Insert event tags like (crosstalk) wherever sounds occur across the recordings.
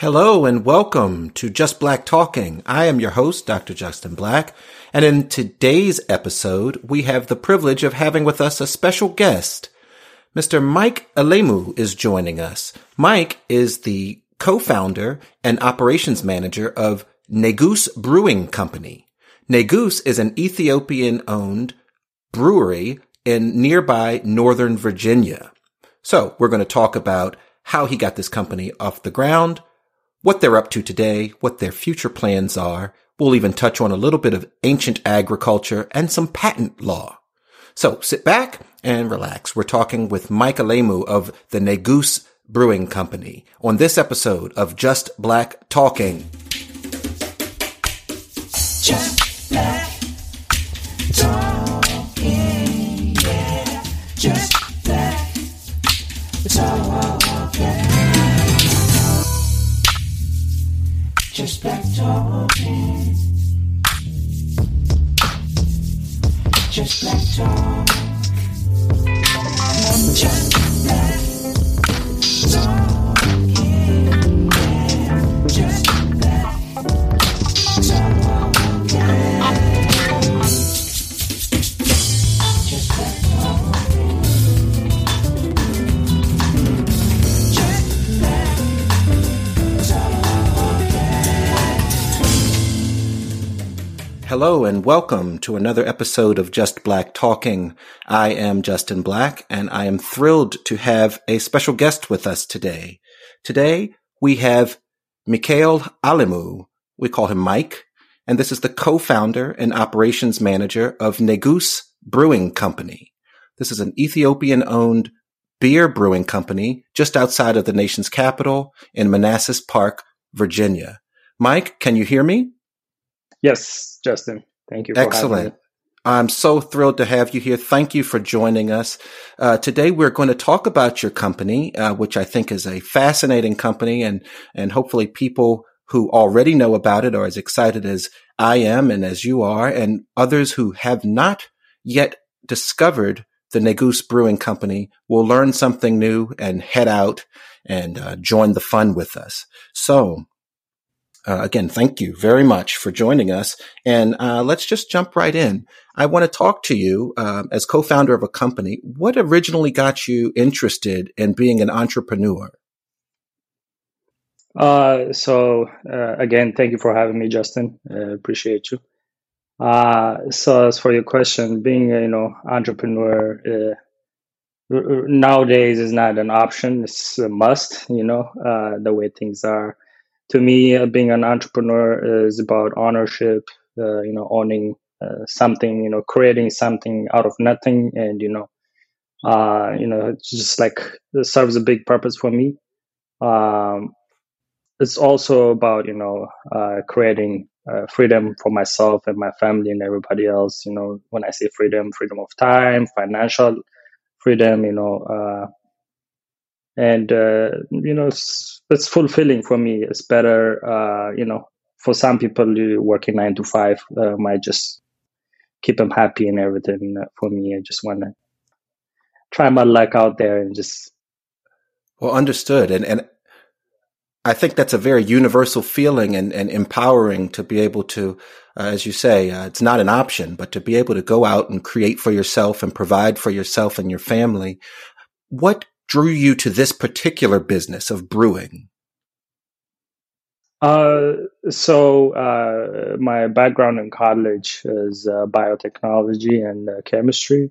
Hello and welcome to Just Black Talking. I am your host, Dr. Justin Black. And in today's episode, we have the privilege of having with us a special guest. Mr. Mike Alemu is joining us. Mike is the co-founder and operations manager of Negus Brewing Company. Negus is an Ethiopian owned brewery in nearby Northern Virginia. So we're going to talk about how he got this company off the ground, what they're up to today, what their future plans are. We'll even touch on a little bit of ancient agriculture and some patent law. So sit back and relax. We're talking with Mike Alemu of the Negus Brewing Company on this episode of Just Black Talking. Just Black Talking, yeah. Just Black Talking. Just Black Talking. Just Black Talking. Just Black Hello and welcome to another episode of Just Black Talking. I am Justin Black and I am thrilled to have a special guest with us today. Today we have Mikhail Alemu. We call him Mike and this is the co-founder and operations manager of Negus Brewing Company. This is an Ethiopian owned beer brewing company just outside of the nation's capital in Manassas Park, Virginia. Mike, can you hear me? Yes, Justin. Thank you. Excellent. I'm so thrilled to have you here. Thank you for joining us. Uh, today we're going to talk about your company, uh, which I think is a fascinating company and, and hopefully people who already know about it are as excited as I am and as you are and others who have not yet discovered the Negus Brewing Company will learn something new and head out and uh, join the fun with us. So uh, again, thank you very much for joining us. And uh, let's just jump right in. I want to talk to you uh, as co-founder of a company. What originally got you interested in being an entrepreneur? Uh, so uh, again, thank you for having me, Justin. appreciate you. Uh, so as for your question, being you know entrepreneur nowadays is not an option; it's a must. You know the way things are to me, uh, being an entrepreneur is about ownership. Uh, you know, owning uh, something. You know, creating something out of nothing, and you know, uh, you know, it's just like it serves a big purpose for me. Um, it's also about you know uh, creating uh, freedom for myself and my family and everybody else. You know, when I say freedom, freedom of time, financial freedom. You know, uh, and uh, you know it's, it's fulfilling for me. It's better uh, you know for some people working nine to five uh, might just keep them happy and everything. For me i just want to try my luck out there and just well understood. And and I think that's a very universal feeling and, and empowering to be able to, uh, as you say, uh, it's not an option, but to be able to go out and create for yourself and provide for yourself and your family. What drew you to this particular business of brewing? Uh, so uh, my background in college is uh, biotechnology and uh, chemistry.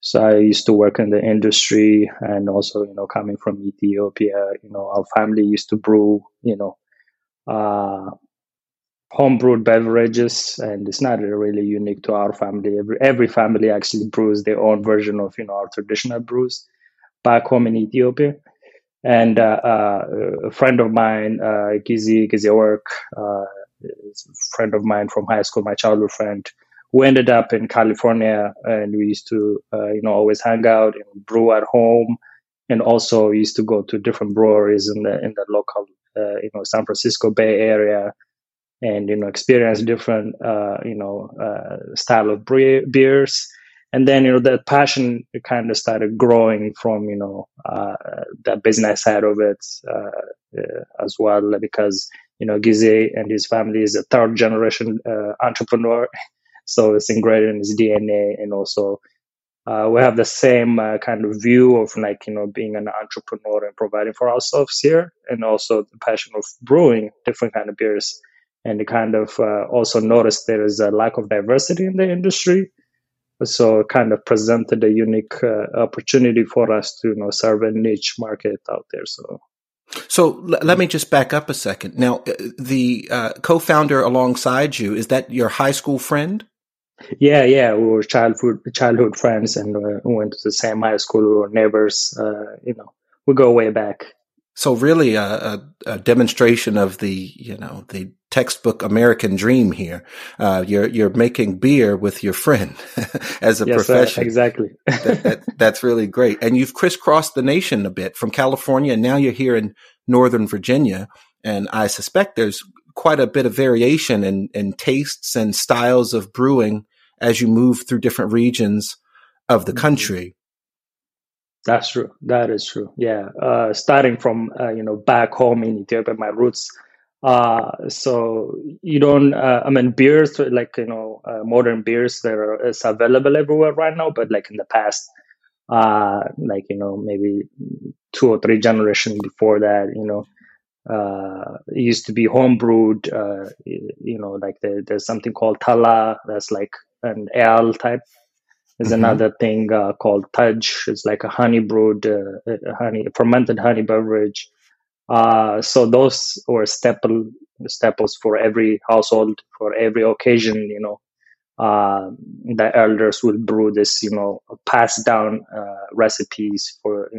So I used to work in the industry, and also, you know, coming from Ethiopia, you know, our family used to brew, you know, uh, home brewed beverages, and it's not really unique to our family. Every every family actually brews their own version of, you know, our traditional brews back home in Ethiopia. And uh, uh, a friend of mine, Gizi Gizework, is a friend of mine from high school, my childhood friend, who ended up in California, and we used to, uh, you know, always hang out and brew at home, and also used to go to different breweries in the in the local, you know, San Francisco Bay Area, and you know, experience different, you know, style of bre- beers and then you know the passion kind of started growing from you know uh, the business side of it uh, uh, as well because you know Gize and his family is a third generation uh, entrepreneur, (laughs) so it's ingrained in his DNA, and also uh, we have the same uh, kind of view of like you know being an entrepreneur and providing for ourselves here, and also the passion of brewing different kind of beers, and kind of also noticed there is a lack of diversity in the industry so it kind of presented a unique uh, opportunity for us to you know serve a niche market out there so. So l- let me just back up a second. Now uh, the uh, co-founder alongside you is that your high school friend? Yeah yeah we were childhood childhood friends and uh, we went to the same high school. We were neighbors uh, you know we go way back so really a, a, a, demonstration of the, you know, the textbook American dream here. Uh, you're, you're making beer with your friend (laughs) as a yes, profession. Uh, exactly. (laughs) that, that, that's really great. And you've crisscrossed the nation a bit from California and now you're here in Northern Virginia. And I suspect there's quite a bit of variation in, in tastes and styles of brewing as you move through different regions of the mm-hmm. country. That's true. That is true. Yeah. Uh, starting from uh, you know back home in Ethiopia, my roots. Uh, so you don't. Uh, I mean, beers like you know uh, modern beers that are is available everywhere right now. But like in the past, uh, like you know maybe two or three generations before that, you know, it used to be home brewed. you know, like the, there's something called tella. That's like an ale type there's mm-hmm. another thing uh, called Tej. It's like a honey brewed, uh, honey fermented honey beverage. Uh, so those were staple staples for every household, for every occasion. You know, uh, the elders will brew this. You know, pass down uh, recipes for.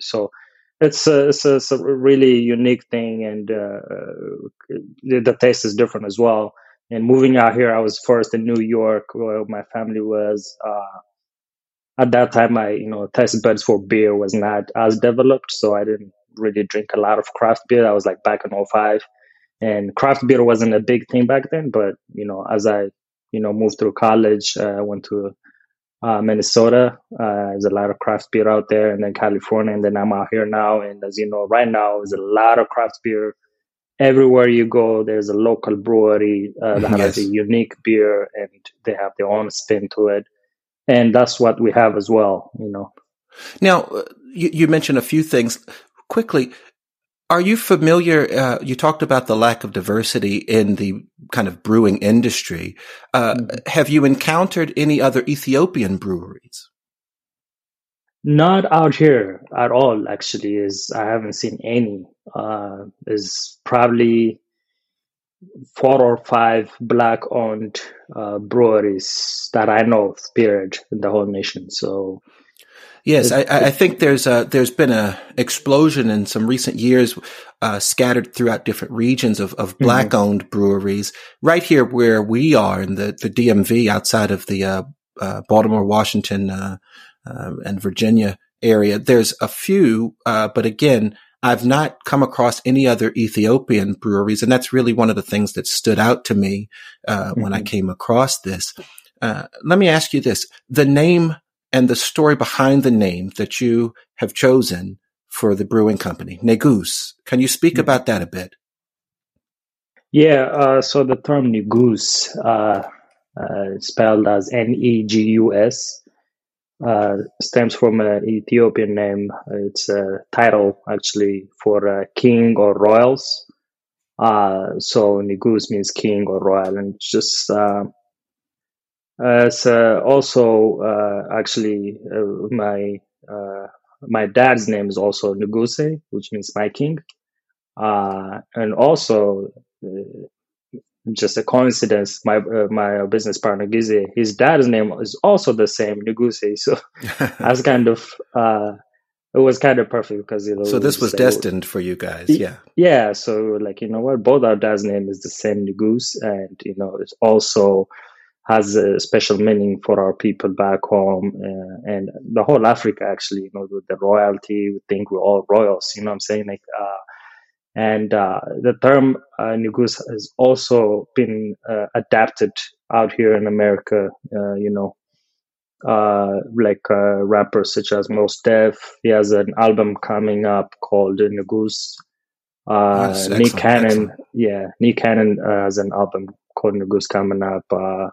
So it's a, it's a, it's a really unique thing, and uh, the, the taste is different as well and moving out here, I was first in New York where my family was. Uh, at that time, my you know taste buds for beer was not as developed, so I didn't really drink a lot of craft beer. I was like back in 05. and craft beer wasn't a big thing back then. But you know, as I you know moved through college, uh, I went to uh, Minnesota. Uh, there's a lot of craft beer out there, and then California, and then I'm out here now. And as you know, right now there's a lot of craft beer everywhere you go, there's a local brewery uh, that yes. has a unique beer and they have their own spin to it. And that's what we have as well, you know. Now, uh, you, you mentioned a few things quickly. Are you familiar? Uh, you talked about the lack of diversity in the kind of brewing industry. Uh, mm-hmm. Have you encountered any other Ethiopian breweries? Not out here at all. Actually, is I haven't seen any. Uh, is probably four or five black-owned uh, breweries that I know of. Period in the whole nation. So. Yes, I, I, think there's a, there's been a explosion in some recent years, uh, scattered throughout different regions of, of mm-hmm. black owned breweries. Right here where we are in the, the DMV outside of the, uh, uh, Baltimore, Washington, uh, um, and Virginia area. There's a few, uh, but again, I've not come across any other Ethiopian breweries, and that's really one of the things that stood out to me uh, mm-hmm. when I mm-hmm. came across this. Uh, let me ask you this: the name and the story behind the name that you have chosen for the brewing company, Negus. Can you speak mm-hmm. about that a bit? Yeah, uh, so the term Negus, uh, uh, spelled as N E G U S, uh, stems from an Ethiopian name. It's a title actually for a king or royals. Uh, so Nigus means king or royal, and just uh, it's uh, also uh, actually uh, my my dad's name is also Nuguse, which means my king, and also just a coincidence. My uh, my business partner Gize, his dad's name is also the same Nuguse. So (laughs) I was kind of uh, it was kind of perfect because you know. So this was destined for you guys, yeah. Yeah. So like you know what, both our dad's name is the same Nugus, and you know it also has a special meaning for our people back home uh, and the whole Africa actually. You know, with the royalty, we think we're all royals. You know what I'm saying? Like. Uh, and uh, the term uh, Nugus has also been uh, adapted out here in America, uh, you know, uh, like uh, rappers such as Mos Def. He has an album coming up called Nugus. Uh, Yes, Nick Cannon, excellent. yeah, Nick Cannon uh, has an album called Nugus coming up. Uh,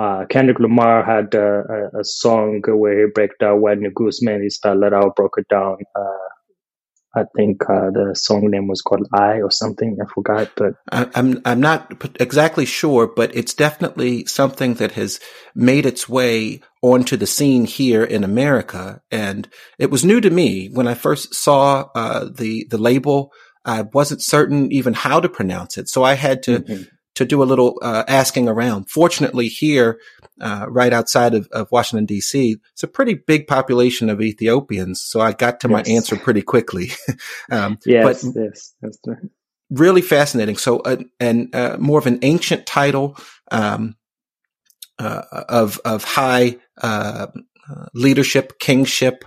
uh, Kendrick Lamar had uh, a, a song where he broke down what Nugus meant. He spelled it out, broke it down. Uh, I think uh, the song name was called "I" or something. I forgot, but I, I'm I'm not exactly sure, but it's definitely something that has made its way onto the scene here in America, and it was new to me when I first saw uh, the the label. I wasn't certain even how to pronounce it, so I had to Mhm. To do a little uh, asking around. Fortunately, here, uh, right outside of, of Washington D.C., it's a pretty big population of Ethiopians, so I got to my answer pretty quickly. (laughs) um, yes, but yes, that's right. really fascinating. So, uh, and uh, more of an ancient title um, uh, of of high uh, leadership, kingship,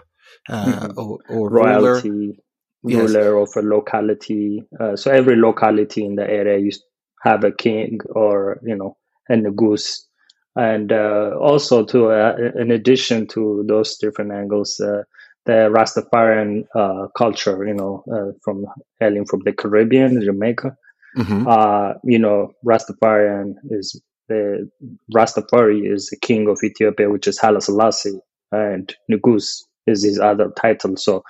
uh, Mhm. or, or ruler. royalty, Yes. ruler of a locality. Uh, so every locality in the area used have a king or you know and a goose. And uh, also, to uh, in addition to those different angles, uh, the Rastafarian uh, culture, you know, uh, from hailing from the Caribbean, Jamaica, hmm uh, you know, Rastafarian is the Rastafari is the king of Ethiopia, which is Haile Selassie, and Nugus is his other title. So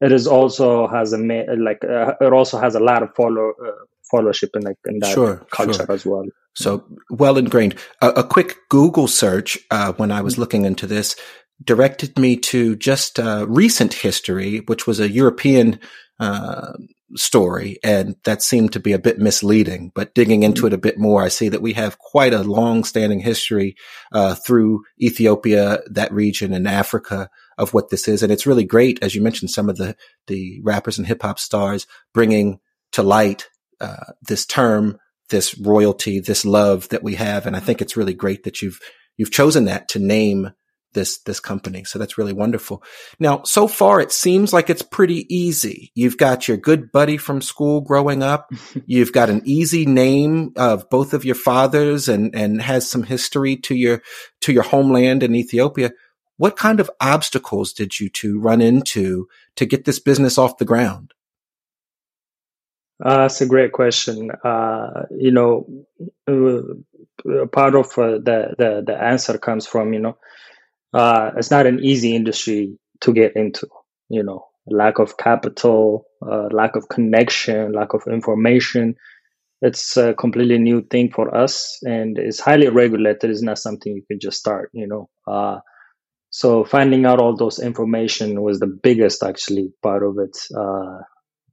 it is also has a like uh, it also has a lot of follow uh, followership in like in that Sure, culture sure. as well. So well ingrained. A, a quick Google search uh, when I was looking into this directed me to just uh, recent history, which was a European uh, story, and that seemed to be a bit misleading. But digging into it a bit more, I see that we have quite a long-standing history uh, through Ethiopia, that region, and Africa of what this is, and it's really great, as you mentioned, some of the the rappers and hip hop stars bringing to light uh, this term this royalty, this love that we have. And I think it's really great that you've, you've chosen that to name this, this company. So that's really wonderful. Now, so far it seems like it's pretty easy. You've got your good buddy from school growing up. (laughs) You've got an easy name of both of your fathers and, and has some history to your, to your homeland in Ethiopia. What kind of obstacles did you two run into to get this business off the ground? Uh, that's a great question. Uh, you know, uh, part of uh, the, the the answer comes from you know, uh, it's not an easy industry to get into. You know, lack of capital, lack of connection, lack of information. It's a completely new thing for us, and it's highly regulated. It's not something you can just start. You know, so finding out all those information was the biggest actually part of it. Uh,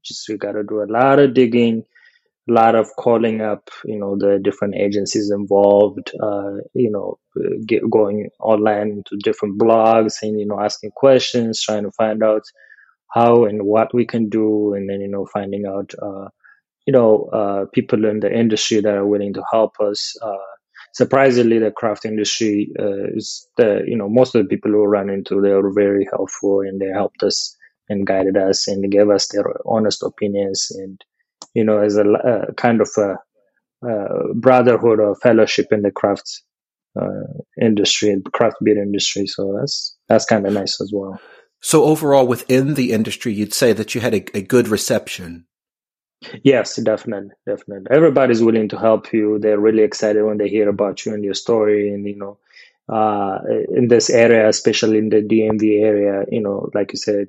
just we got to do a lot of digging a lot of calling up you know the different agencies involved uh, you know get going online to different blogs and you know asking questions trying to find out how and what we can do and then you know finding out uh, you know uh, people in the industry that are willing to help us uh, surprisingly the craft industry uh, is the you know most of the people who run into they were very helpful and they helped us and guided us and gave us their honest opinions. And you know as a, a kind of a, a, brotherhood or fellowship in the craft uh, industry craft beer industry. So that's that's kind of nice as well. So overall within the industry you'd say that you had a, a good reception yes definitely definitely everybody's willing to help you they're really excited when they hear about you and your story and you know uh, in this area especially in the dmv area you know like you said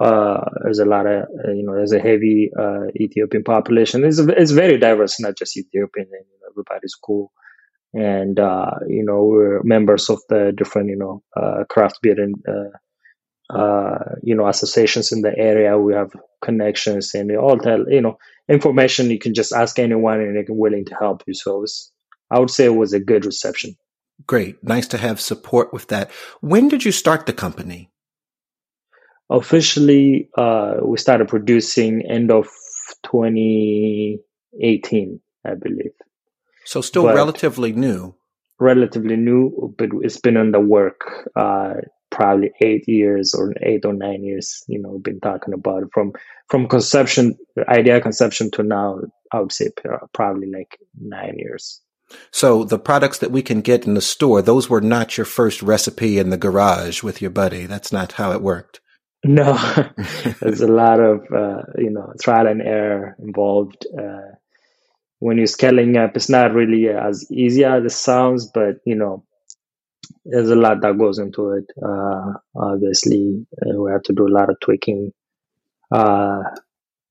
uh, there's a lot of uh, you know there's a heavy uh, Ethiopian population. It's it's very diverse, not just Ethiopian. And, you know, everybody's cool, and uh, you know we're members of the different you know uh, craft beer and you know associations in the area. We have connections, and they all tell you know information. You can just ask anyone, and they're willing to help you. So was, I would say it was a good reception. Great, nice to have support with that. When did you start the company? officially uh, we started producing end of 2018 i believe so still but relatively new relatively new but it's been in the work uh, probably eight years or eight or nine years you know been talking about it from from conception idea conception to now i would say probably like nine years So the products that we can get in the store, those were not your first recipe in the garage with your buddy. That's not how it worked. No, (laughs) there's a lot of uh, you know trial and error involved. Uh, when you're scaling up, it's not really as easy as it sounds, but you know there's a lot that goes into it. Uh, obviously, uh, we have to do a lot of tweaking. Uh,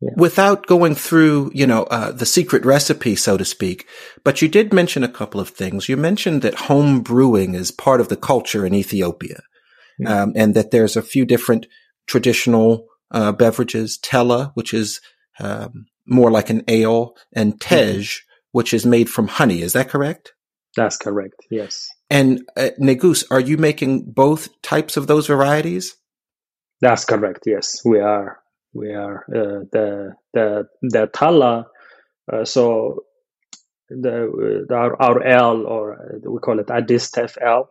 yeah. Without going through, you know, uh, the secret recipe, so to speak, but you did mention a couple of things. You mentioned that home brewing is part of the culture in Ethiopia, um, and that there's a few different traditional uh, beverages, tella, which is um, more like an ale, and tej, mm-hmm. which is made from honey. Is that correct? That's correct. Yes. And uh, Negus, are you making both types of those varieties? That's correct. Yes, we are we are uh, the the the tella. Uh, so the, the our, our L or we call it Adistef L.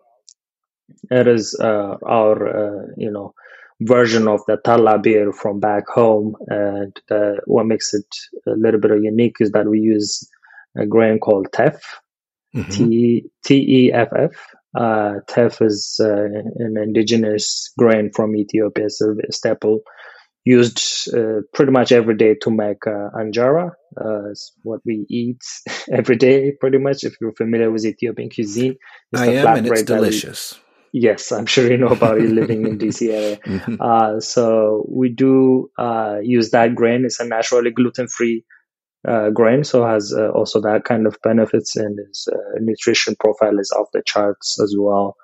It is uh, our uh, you know version of the tella beer from back home, and uh, what makes it a little bit unique is that we use a grain called teff, mm-hmm. T T E F F. Uh, teff is uh, an indigenous grain from Ethiopia, it's a staple used uh, pretty much every day to make uh, injera. Uh, it's what we eat (laughs) every day, pretty much. If you're familiar with Ethiopian cuisine, I am, and it's delicious. We, yes, I'm sure you know about it living in (laughs) DC area. Mm-hmm. Uh, so we do uh, use that grain. It's a naturally gluten-free uh, grain, so has also that kind of benefits, and its nutrition profile is off the charts as well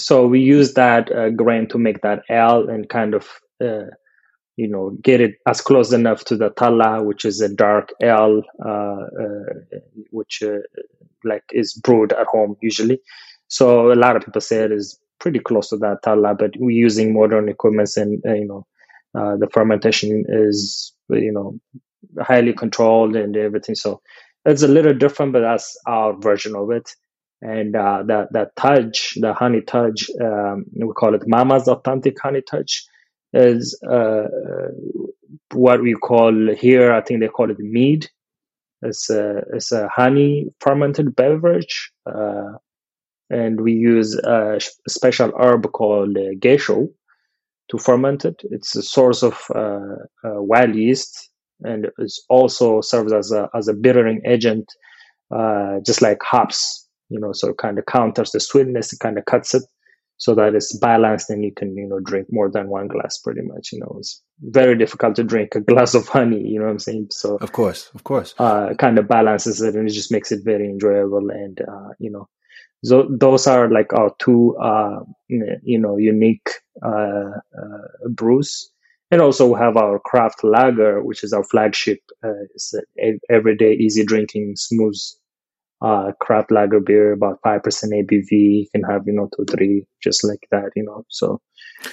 so we use that uh, grain to make that L and kind of uh, you know get it as close enough to the tella, which is a dark L, uh, uh which uh, like is brewed at home usually. So a lot of people say it is pretty close to that tella, but we're using modern equipment and uh, you know the fermentation is you know highly controlled and everything. So it's a little different, but that's our version of it and uh, that that tej, the honey tej, um, we call it Mama's authentic honey tej, is uh, what we call here. I think they call it mead. It's a it's a honey fermented beverage, uh, and we use a special herb called uh, gesho to ferment it. It's a source of uh, uh, wild yeast, and it also serves as a as a bittering agent, uh, just like hops you know, so it kind of counters the sweetness, it kind of cuts it so that it's balanced and you can, you know, drink more than one glass pretty much. You know, it's very difficult to drink a (laughs) glass of honey, you know what I'm saying? So, of course, of course, uh, kind of balances it and it just makes it very enjoyable. And, uh, you know, so those are like our two, uh, you know, unique, brews. And also we have our craft lager, which is our flagship. Uh, it's an everyday easy drinking, smooth uh, craft lager beer, about 5% ABV. You can have, you know, two, three, just like that, you know, so.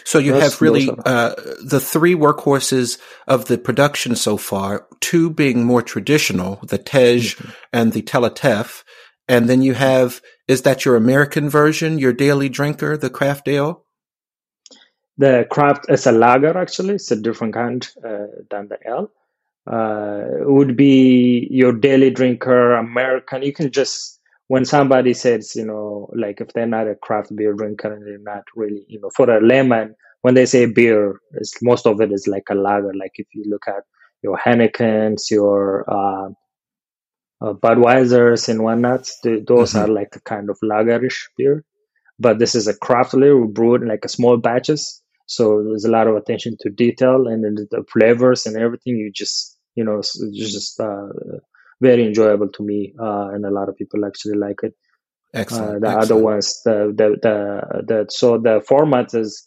So you have really, uh, the three workhorses of the production so far, two being more traditional, the Tej mm-hmm. and the Telatef. And then you have, is that your American version, your daily drinker, the craft ale? The craft is a lager, actually. It's a different kind uh, than the ale uh, would be your daily drinker, American. You can just when somebody says, you know, like if they're not a craft beer drinker and they're not really, you know, for a layman, when they say beer, it's, most of it is like a lager. Like if you look at your Heineken's, your uh, uh, Budweiser's and whatnot, those mm-hmm. are like a kind of lagerish beer. But this is a craft beer brewed in like a small batches. So there's a lot of attention to detail and the flavors and everything. You just you know, it's just uh, very enjoyable to me, uh, and a lot of people actually like it. Excellent. Uh, the excellent. other ones, the, the the the so the format is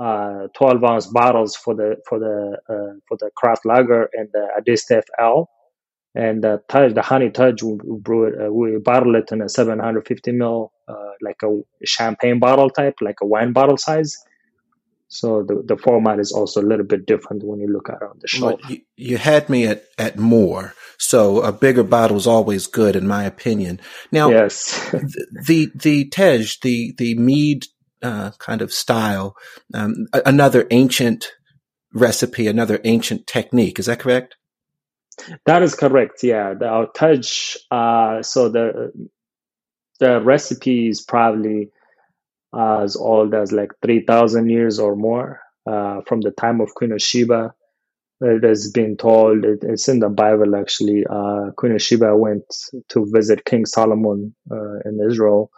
uh, 12 ounce bottles for the for the uh, for the craft lager and the Adistef L, and the tej, the honey tej, we brew it, uh, we bottle it in a 750 ml, uh, like a champagne bottle type, like a wine bottle size, so the, the format is also a little bit different when you look at it on the shelf. Well, you, you, had me at, at more. So a bigger bottle is always good in my opinion. Now, yes. (laughs) the, the Tej, the, the mead, uh, kind of style, um, another ancient recipe, another ancient technique. Is that correct? That is correct. Yeah, the, our tej. Uh, so the the recipe is probably as old as like three thousand years or more uh, from the time of Queen of Sheba. It has been told, it, it's in the Bible actually. Uh, Queen of Sheba went to visit King Solomon uh, in Israel,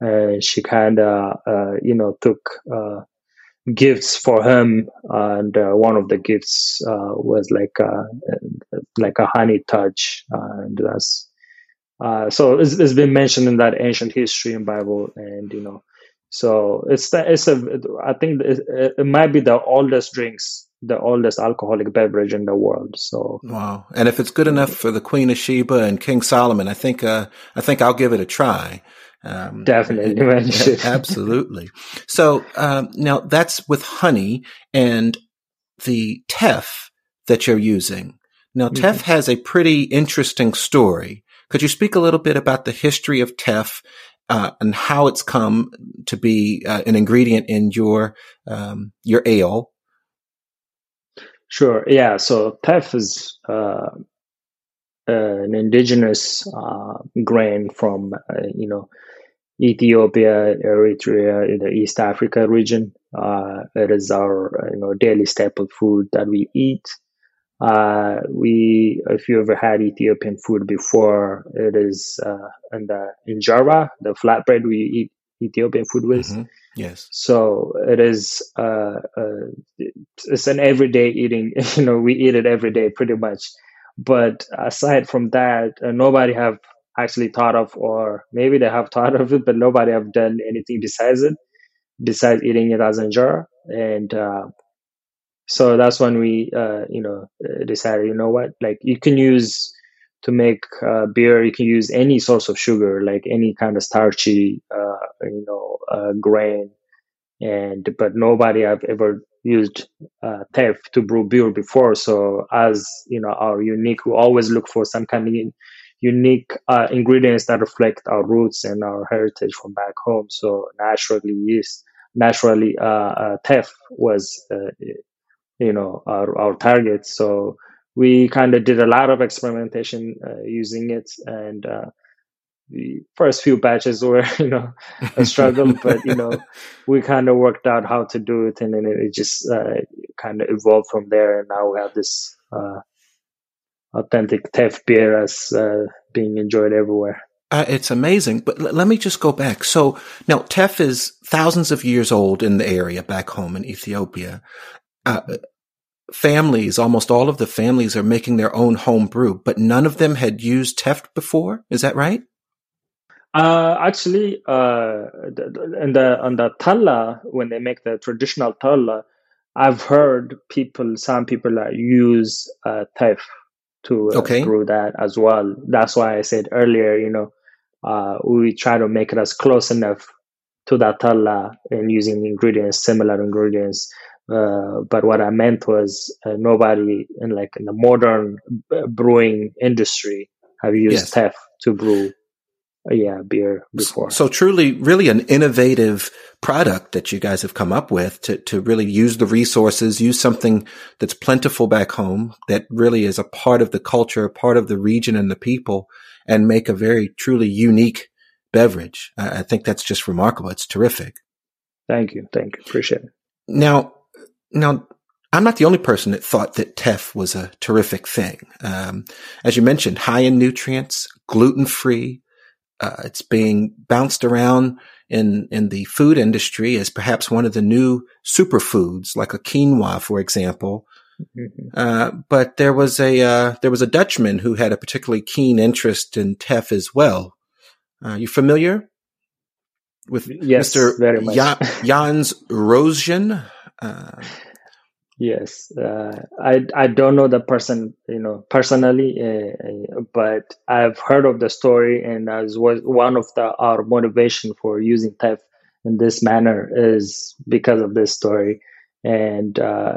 and she kind of, you know, took gifts for him, and uh, one of the gifts uh, was like a, like a honey tej, and that's so it's, it's been mentioned in that ancient history and Bible, and you know, so it's it's a I think it, it might be the oldest drinks the oldest alcoholic beverage in the world. So wow! And if it's good enough for the Queen of Sheba and King Solomon, I think uh, I think I'll give it a try. Um, Definitely, (laughs) absolutely. So um, now that's with honey and the teff that you're using. Now mm-hmm. teff has a pretty interesting story. Could you speak a little bit about the history of teff uh, and how it's come to be uh, an ingredient in your um, your ale Sure. Yeah. So teff is uh, an indigenous uh, grain from uh, you know Ethiopia, Eritrea, in the East Africa region. Uh, it is our you know daily staple food that we eat. Uh, we, if you ever had Ethiopian food before, it is uh, in the injera, the flatbread we eat Ethiopian food with. Mm-hmm. Yes. So it is. Uh, uh, it's an everyday eating. (laughs) You know, we eat it every day, pretty much. But aside from that, uh, nobody have actually thought of, or maybe they have (laughs) thought of it, but nobody have done anything besides it, besides eating it as injera. And uh, so that's when we, uh, you know, decided, you know what, like you can use to make uh, beer, you can use any source of sugar, like any kind of starchy, uh, you know, uh, grain. And but nobody I've ever used uh, teff to brew beer before. So as you know, our unique, we always look for some kind of unique uh, ingredients that reflect our roots and our heritage from back home. So naturally, yeast, naturally, uh, teff was, you know, our our target. So we kind of did a lot of experimentation uh, using it and uh, the first few batches (laughs) were you know a struggle but you know (laughs) we kind of worked out how to do it and then it just uh, kind of evolved from there and now we have this uh, authentic teff beer as uh, being enjoyed everywhere uh, it's amazing, but l- let me just go back. So now teff is thousands of years old in the area back home in Ethiopia. Uh, families, almost all of the families are making their own home brew, but none of them had used teff before. Is that right? Uh, actually, uh, in the on the tella, when they make the traditional tella, I've heard people, some people that use uh, to uh, okay. brew that as well. That's why I said earlier, you know, uh, we try to make it as close enough to that tella and using ingredients, similar ingredients uh, but what I meant was uh, nobody in like in the modern brewing industry have used yes. teff to brew, uh, yeah, beer before. So truly, really an innovative product that you guys have come up with to, to really use the resources, use something that's plentiful back home that really is a part of the culture, part of the region and the people and make a very truly unique beverage. I, I think that's just remarkable. It's terrific. Thank you. Thank you. Appreciate it. Now, now, I'm not the only person that thought that teff was a terrific thing. Um, as you mentioned, high in nutrients, gluten free. Uh, it's being bounced around in in the food industry as perhaps one of the new superfoods, like a quinoa, for example. Mm-hmm. Uh, but there was a uh, there was a Dutchman who had a particularly keen interest in teff as well. Are you familiar with yes, Mr. Ja- Jans Roosjen? Uh, yes, uh, I I don't know the person you know personally, uh, but I've heard of the story, and as was one of the our motivation for using teff in this manner is because of this story. And uh,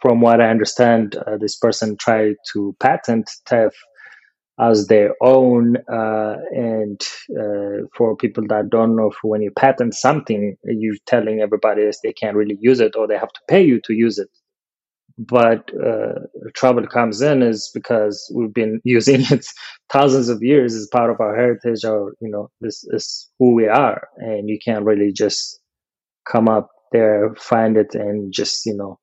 from what I understand, uh, this person tried to patent teff as their own. Uh, and uh, for people that don't know, when you patent something, you're telling everybody else they can't really use it or they have to pay you to use it. but uh, trouble comes in is because we've been (laughs) using it thousands of years as part of our heritage or you know this is who we are and you can't really just come up there find it and just you know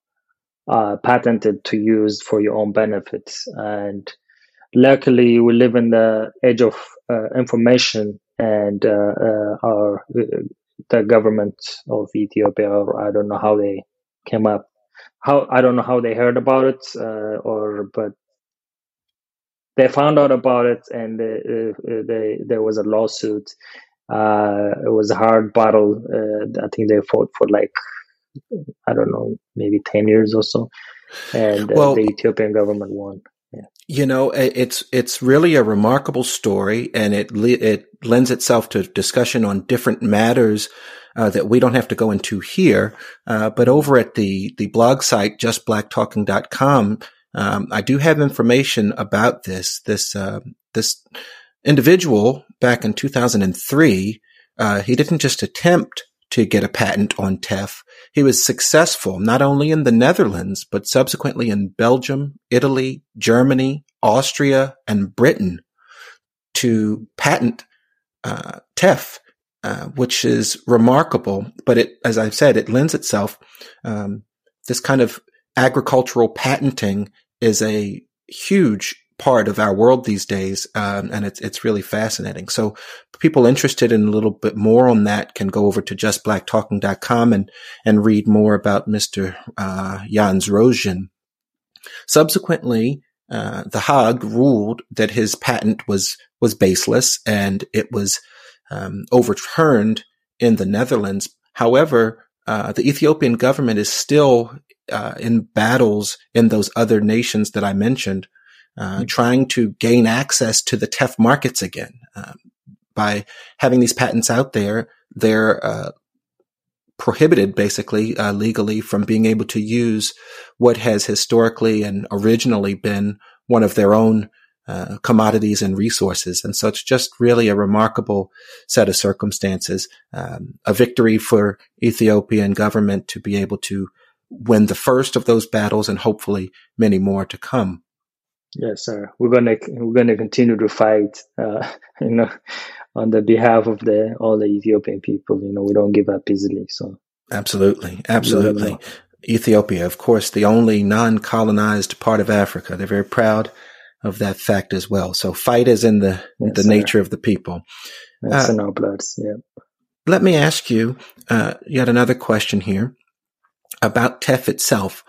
uh, patent it to use for your own benefits and luckily we live in the age of uh, information and uh, uh, our the government of Ethiopia or I don't know how they came up how I don't know how they heard about it, uh, or but they found out about it, and they, uh, they there was a lawsuit. Uh, it was a hard battle. Uh, I think they fought for like I don't know, maybe ten years or so, and uh, well, the Ethiopian government won. You know, it's it's really a remarkable story, and it it lends itself to discussion on different matters uh, that we don't have to go into here. Uh, but over at the the blog site justblacktalking.com, um, I do have information about this. This uh, this individual back in 2003, uh, he didn't just attempt to get a patent on teff. He was successful not only in the Netherlands, but subsequently in Belgium, Italy, Germany, Austria, and Britain to patent uh, teff, uh, which is remarkable. But it, as I've said, it lends itself. Um, this kind of agricultural patenting is a huge part of our world these days, um, and it's it's really fascinating. So, people interested in a little bit more on that can go over to justblacktalking.com and and read more about Mr. Uh, Jans Roosjen. Subsequently, uh, the Hague ruled that his patent was was baseless, and it was um, overturned in the Netherlands. However, uh, the Ethiopian government is still uh, in battles in those other nations that I mentioned uh, trying to gain access to the teff markets again. Um, by having these patents out there, they're uh, prohibited basically uh, legally from being able to use what has historically and originally been one of their own uh, commodities and resources. And so it's just really a remarkable set of circumstances, um, a victory for Ethiopian government to be able to win the first of those battles and hopefully many more to come. Yes, sir. We're gonna we're gonna continue to fight, uh, (laughs) you know, on the behalf of the all the Ethiopian people. You know, we don't give up easily. So absolutely, absolutely. Ethiopia, of course, the only non-colonized part of Africa. They're very proud of that fact as well. So fight is in the yes, the sir. nature of the people. It's uh, in our bloods. Yeah. Let me ask you uh, yet another question here about teff itself.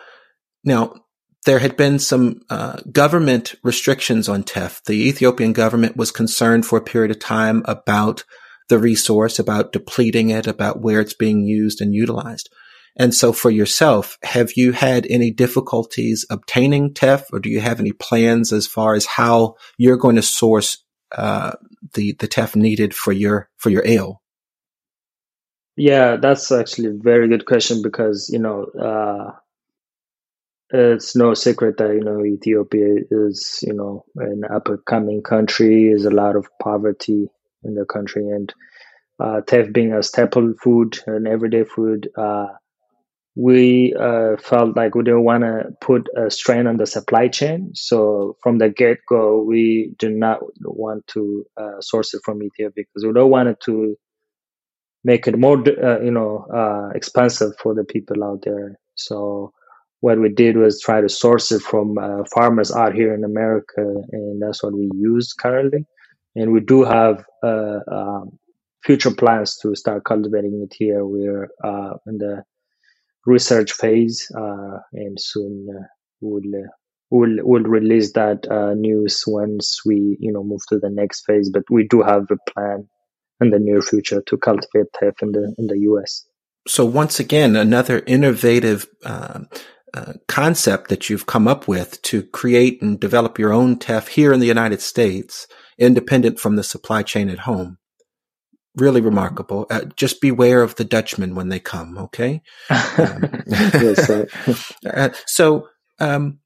Now, there had been some uh, government restrictions on teff. The Ethiopian government was concerned for a period of time about the resource, about depleting it, about where it's being used and utilized. And so for yourself, have you had any difficulties obtaining teff or do you have any plans as far as how you're going to source uh, the, the teff needed for your, for your ale? Yeah, that's actually a very good question because, you know, uh, it's no secret that you know Ethiopia is you know an up and coming country. Is a lot of poverty in the country, and uh, teff being a staple food, an everyday food, uh, we uh, felt like we didn't want to put a strain on the supply chain. So from the get go, we do not want to uh, source it from Ethiopia because we don't want it to make it more, uh, you know, uh, expensive for the people out there. So what we did was try to source it from uh, farmers out here in America, and that's what we use currently. And we do have uh, um, future plans to start cultivating it here. We're uh, in the research phase, uh, and soon uh, we'll uh, we'll we'll release that news once we you know move to the next phase. But we do have a plan in the near future to cultivate teff in the in the U.S. So once again, another innovative uh, concept that you've come up with to create and develop your own teff here in the United States, independent from the supply chain at home. Really remarkable. Uh, just beware of the Dutchmen when they come, okay? Um, (laughs) (laughs) uh, so, um,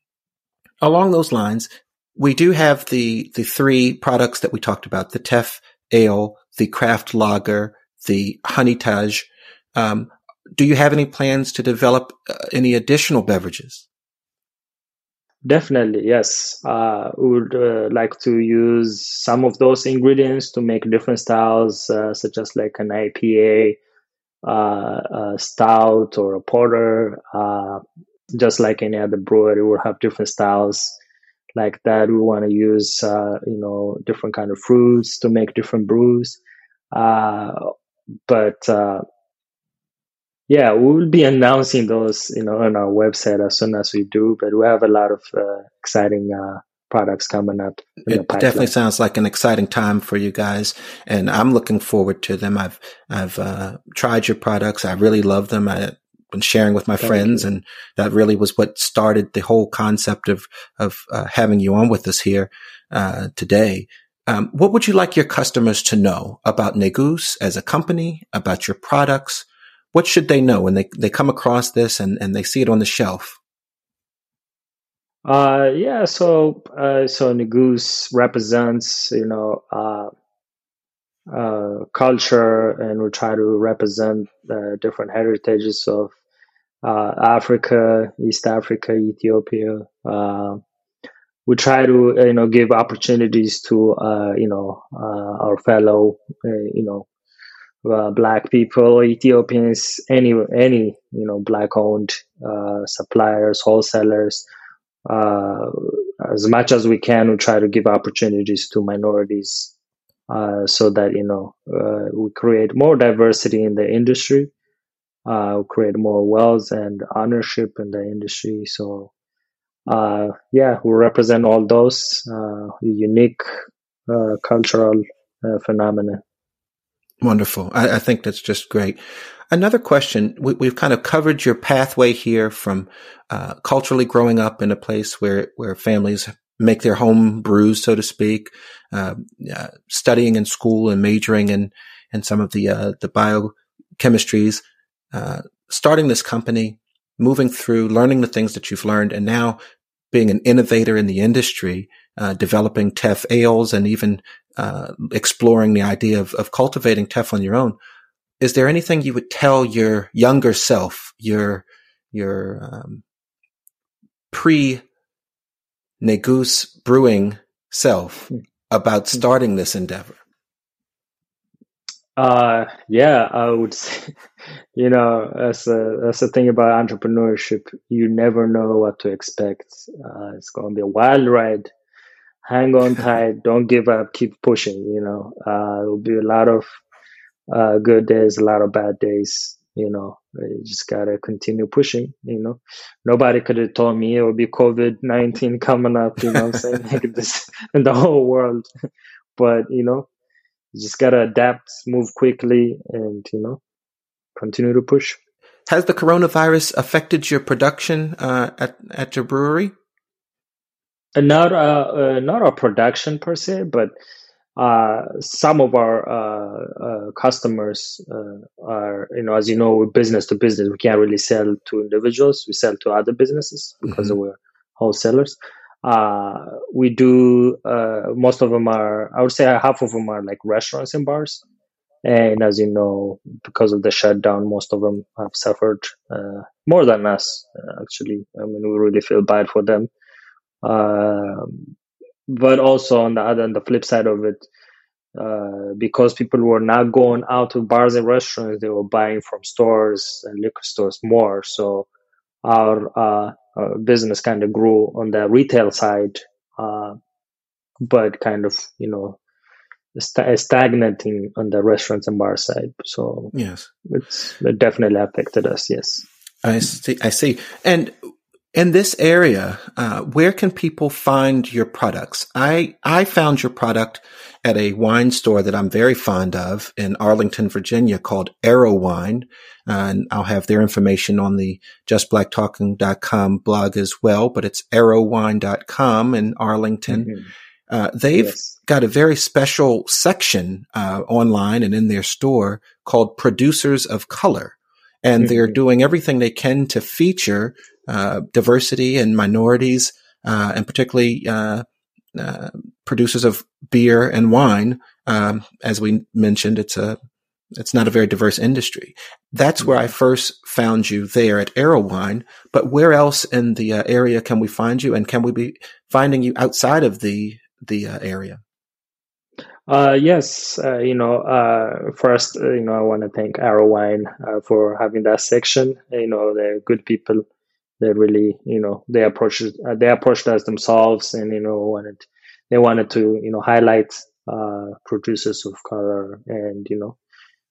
along those lines, we do have the, the three products that we talked about, the teff ale, the craft lager, the honey tej. Um, do you have any plans to develop uh, any additional beverages? Definitely, yes. Uh, we would uh, like to use some of those ingredients to make different styles, uh, such as like an IPA, uh, a stout, or a porter. Uh, just like any other brewery, we'll have different styles like that. We want to use, you know, different kind of fruits to make different brews. but yeah, we will be announcing those, you know, on our website as soon as we do. But we have a lot of uh, exciting uh, products coming up. It definitely sounds like an exciting time for you guys, and I'm looking forward to them. I've I've uh, tried your products. I really love them. I've been sharing with my Thank friends, you. and that really was what started the whole concept of of uh, having you on with us here uh, today. Um, what would you like your customers to know about Negus as a company, about your products? What should they know when they, they come across this and, and they see it on the shelf? Uh, yeah, so uh, so Negus represents you know uh, uh, culture, and we try to represent uh, different heritages of uh, Africa, East Africa, Ethiopia. Uh, we try to you know give opportunities to uh, you know our fellow you know uh, black people, Ethiopians, any any you know black owned uh, suppliers, wholesalers. Uh, as much as we can, we try to give opportunities to minorities uh, so that you know uh, we create more diversity in the industry, uh, create more wealth and ownership in the industry. So yeah, we represent all those unique cultural phenomena. Wonderful. I, I, think that's just great. Another question. We, have kind of covered your pathway here from uh, culturally growing up in a place where where families make their home brews, so to speak, uh, uh, studying in school and majoring in in some of the uh, the biochemistries, uh, starting this company, moving through, learning the things that you've learned, and now being an innovator in the industry, uh, developing teff ales and even uh, exploring the idea of, of cultivating teff on your own. Is there anything you would tell your younger self, your your um, pre Negus brewing self about starting this endeavor? Uh, yeah, I would (laughs) say, you know, that's a, that's the thing about entrepreneurship. You never know what to expect. Uh, it's going to be a wild ride hang on tight, don't give up, keep pushing. You know, uh, there'll be a lot of uh, good days, a lot of bad days. You know, you just gotta continue pushing. You know, nobody could have told me it would be COVID nineteen coming up. You know, I'm saying (laughs) like this in the whole world, but you know, you just gotta adapt, move quickly, and you know, continue to push. Has the coronavirus affected your production uh, at at your brewery? Uh, not a uh, not a production per se, but uh, some of our uh, uh, customers uh, are, you know, as you know, we're business to business. We can't really sell to individuals. We sell to other businesses because mm-hmm. we're wholesalers. we do. most of them are. I would say half of them are like restaurants and bars. And as you know, because of the shutdown, most of them have suffered more than us. actually, I mean, we really feel bad for them but also on the other, on the flip side of it, uh, because people were not going out to bars and restaurants, they were buying from stores and liquor stores more. So our, uh, our business kind of grew on the retail side, uh, but kind of you know st- stagnating on the restaurants and bar side. So yes, it's it definitely affected us. Yes. I see. I see. And in this area, uh, where can people find your products? I I found your product at a wine store that I'm very fond of in Arlington, Virginia, called Arrow Wine, uh, and I'll have their information on the JustBlackTalking.com blog as well. But it's Arrowine.com in Arlington. Mm-hmm. Uh, they've yes. got a very special section uh, online and in their store called Producers of Color, and mm-hmm. they're doing everything they can to feature diversity and minorities, uh, and particularly uh, uh, producers of beer and wine. Um, as we mentioned, it's a it's not a very diverse industry. that's where I first found you there at Arrowine. But where else in the uh, area can we find you, and can we be finding you outside of the the uh, area? Uh, yes, uh, you know, uh, first, uh, you know, I want to thank Arrowine uh, for having that section. You know, they're good people. They really, you know, they approached uh, they approached us themselves, and you know, wanted they wanted to, you know, highlight producers of color, and you know,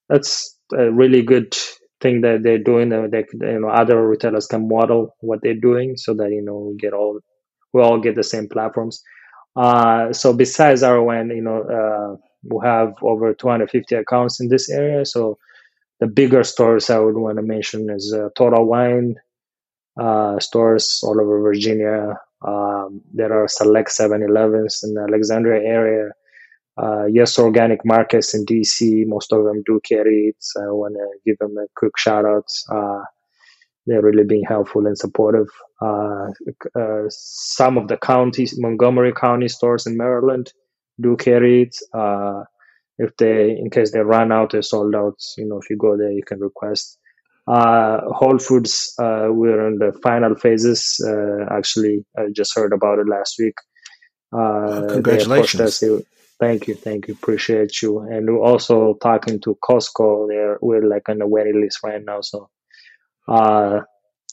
that's a really good thing that they're doing. That they, you know, other retailers can model what they're doing, so that you know, we get all we all get the same platforms. Uh, so besides our Arrowine, you know, uh, we have over 250 accounts in this area. So the bigger stores I would want to mention is uh, Total Wine uh, stores all over Virginia. Um, there are select 7-Elevens in the Alexandria area uh, yes, organic markets in DC, most of them do carry it. So I want to give them a quick shout out. Uh, they're really being helpful and supportive. Uh, uh, some of the counties, Montgomery County stores in Maryland, do carry it. Uh, if they, in case they run out, they're sold out. You know, if you go there, you can request. Uh, Whole Foods, we're in the final phases. actually, I just heard about it last week. Congratulations. Thank you, thank you, appreciate you. And we're also talking to Costco. There, we're like on the waiting list right now. So, uh,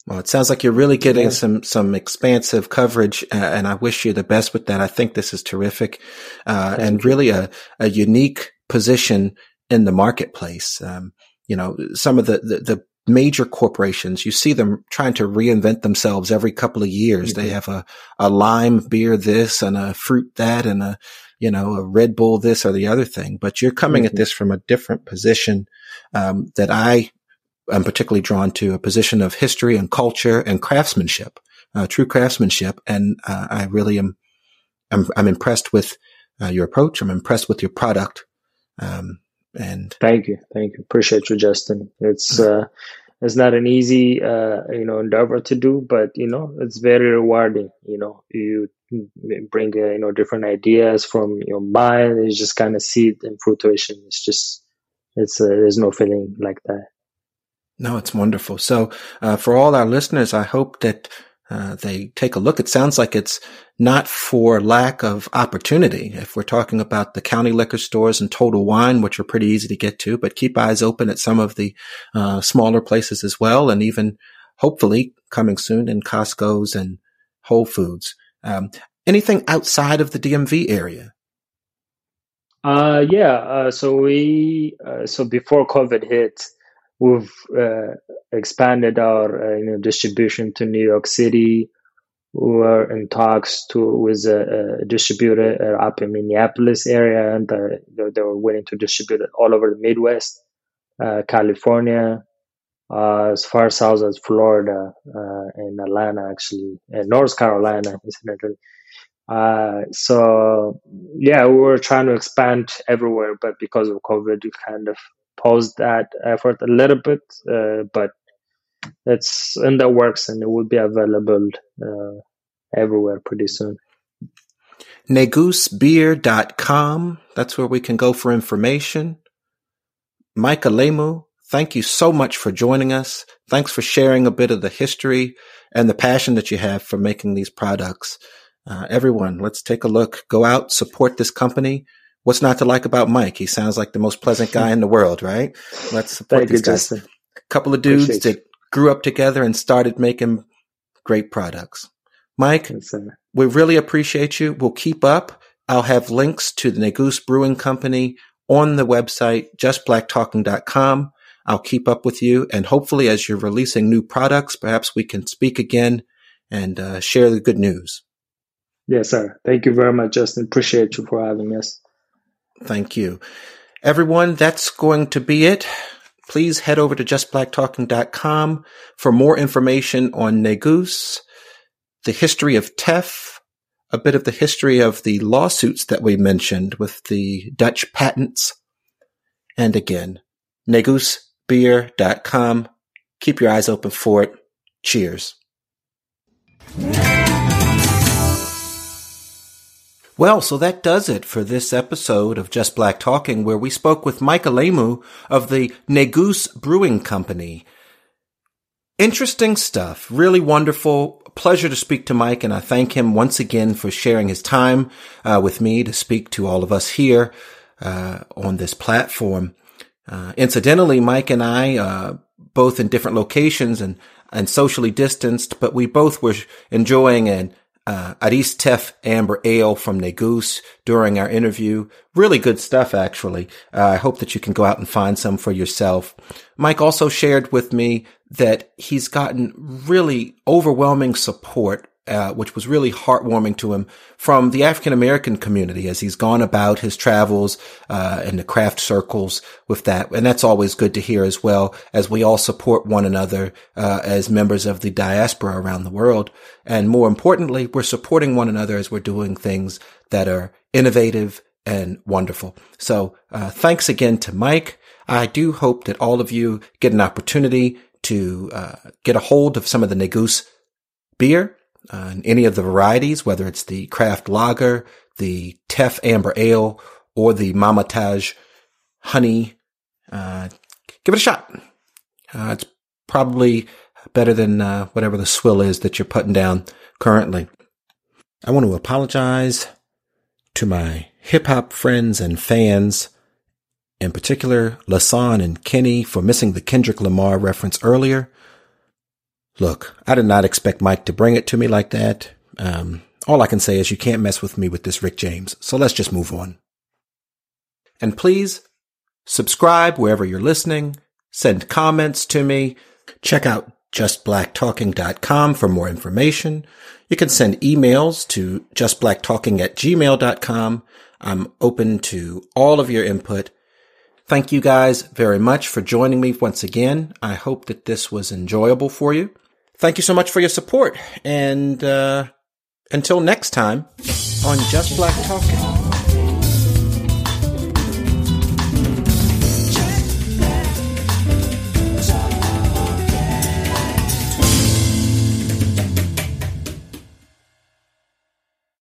well, it sounds like you're really getting yeah. some some expansive coverage, uh, and I wish you the best with that. I think this is terrific, uh, and you. really a a unique position in the marketplace. Um, you know, some of the, the, the major corporations, you see them trying to reinvent themselves every couple of years. Mm-hmm. They have a, a lime beer this and a fruit that and a, you know, a Red Bull this or the other thing, but you're coming mm-hmm. at this from a different position, um, that I am particularly drawn to a position of history and culture and craftsmanship, uh, true craftsmanship. And, uh, I really am, I'm, I'm impressed with, uh, your approach. I'm impressed with your product. Um, and thank you. Thank you. Appreciate you, Justin. It's, uh, it's not an easy, uh, you know, endeavor to do, but you know, it's very rewarding. You know, you bring uh, you know different ideas from your mind. You just kind of see it in fruition. It's just it's uh, there's no feeling like that. No, it's wonderful. So uh, for all our listeners, I hope that uh, they take a look. It sounds like it's not for lack of opportunity. If we're talking about the county liquor stores and Total Wine, which are pretty easy to get to, but keep eyes open at some of the uh, smaller places as well, and even hopefully coming soon in Costco's and Whole Foods. Um, anything outside of the DMV area? Uh, yeah. Uh, so we uh, so before COVID hit, we've uh, expanded our uh, you know distribution to New York City. We were in talks to with a, a distributor uh, up in Minneapolis area, and they, they were willing to distribute it all over the Midwest, California, uh, as far south as Florida uh, and Atlanta, actually, and North Carolina, incidentally. Uh, so yeah, we were trying to expand everywhere, but because of COVID, we kind of paused that effort a little bit. Uh, but it's in the works, and it will be available uh, everywhere pretty soon. Negusbeer.com. That's where we can go for information. Mike Alemu, Thank you so much for joining us. Thanks for sharing a bit of the history and the passion that you have for making these products. Uh, everyone, let's take a look. Go out, support this company. What's not to like about Mike? He sounds like the most pleasant guy in the world, right? Let's support Thank these guys. Justin. A couple of dudes Appreciate that grew up together and started making great products. Mike, we really appreciate you. We'll keep up. I'll have links to the Negus Brewing Company on the website, justblacktalking.com. I'll keep up with you. And hopefully, as you're releasing new products, perhaps we can speak again and uh, share the good news. Yes, sir. Thank you very much, Justin. Appreciate you for having us. Thank you. Everyone, that's going to be it. Please head over to justblacktalking.com for more information on Negus, the history of teff, a bit of the history of the lawsuits that we mentioned with the Dutch patents. And again, Negus beer.com. Keep your eyes open for it. Cheers. Well, so that does it for this episode of Just Black Talking, where we spoke with Mike Alemu of the Negus Brewing Company. Interesting stuff. Really wonderful. Pleasure to speak to Mike, and I thank him once again for sharing his time uh, with me to speak to all of us here uh, on this platform. Uh, incidentally, Mike and I, uh, both in different locations and and socially distanced, but we both were enjoying an uh, Aris Teff Amber Ale from Negus during our interview. Really good stuff, actually. Uh, I hope that you can go out and find some for yourself. Mike also shared with me that he's gotten really overwhelming support uh, which was really heartwarming to him from the African American community as he's gone about his travels uh, in the craft circles with that, and that's always good to hear as well as we all support one another uh, as members of the diaspora around the world, and more importantly, we're supporting one another as we're doing things that are innovative and wonderful. So, uh, thanks again to Mike. I do hope that all of you get an opportunity to uh, get a hold of some of the Negus beer uh, any of the varieties, whether it's the craft lager, the Teff amber ale, or the Mama Tej honey. Uh, give it a shot. Uh, it's probably better than uh, whatever the swill is that you're putting down currently. I want to apologize to my hip hop friends and fans, in particular Lasan and Kenny, for missing the Kendrick Lamar reference earlier. Look, I did not expect Mike to bring it to me like that. Um, all I can say is you can't mess with me with this Rick James, so let's just move on. And please subscribe wherever you're listening, send comments to me, check out justblacktalking.com for more information. You can send emails to justblacktalking at gmail.com. I'm open to all of your input. Thank you guys very much for joining me once again. I hope that this was enjoyable for you. Thank you so much for your support. And uh, until next time on Just Black Talking.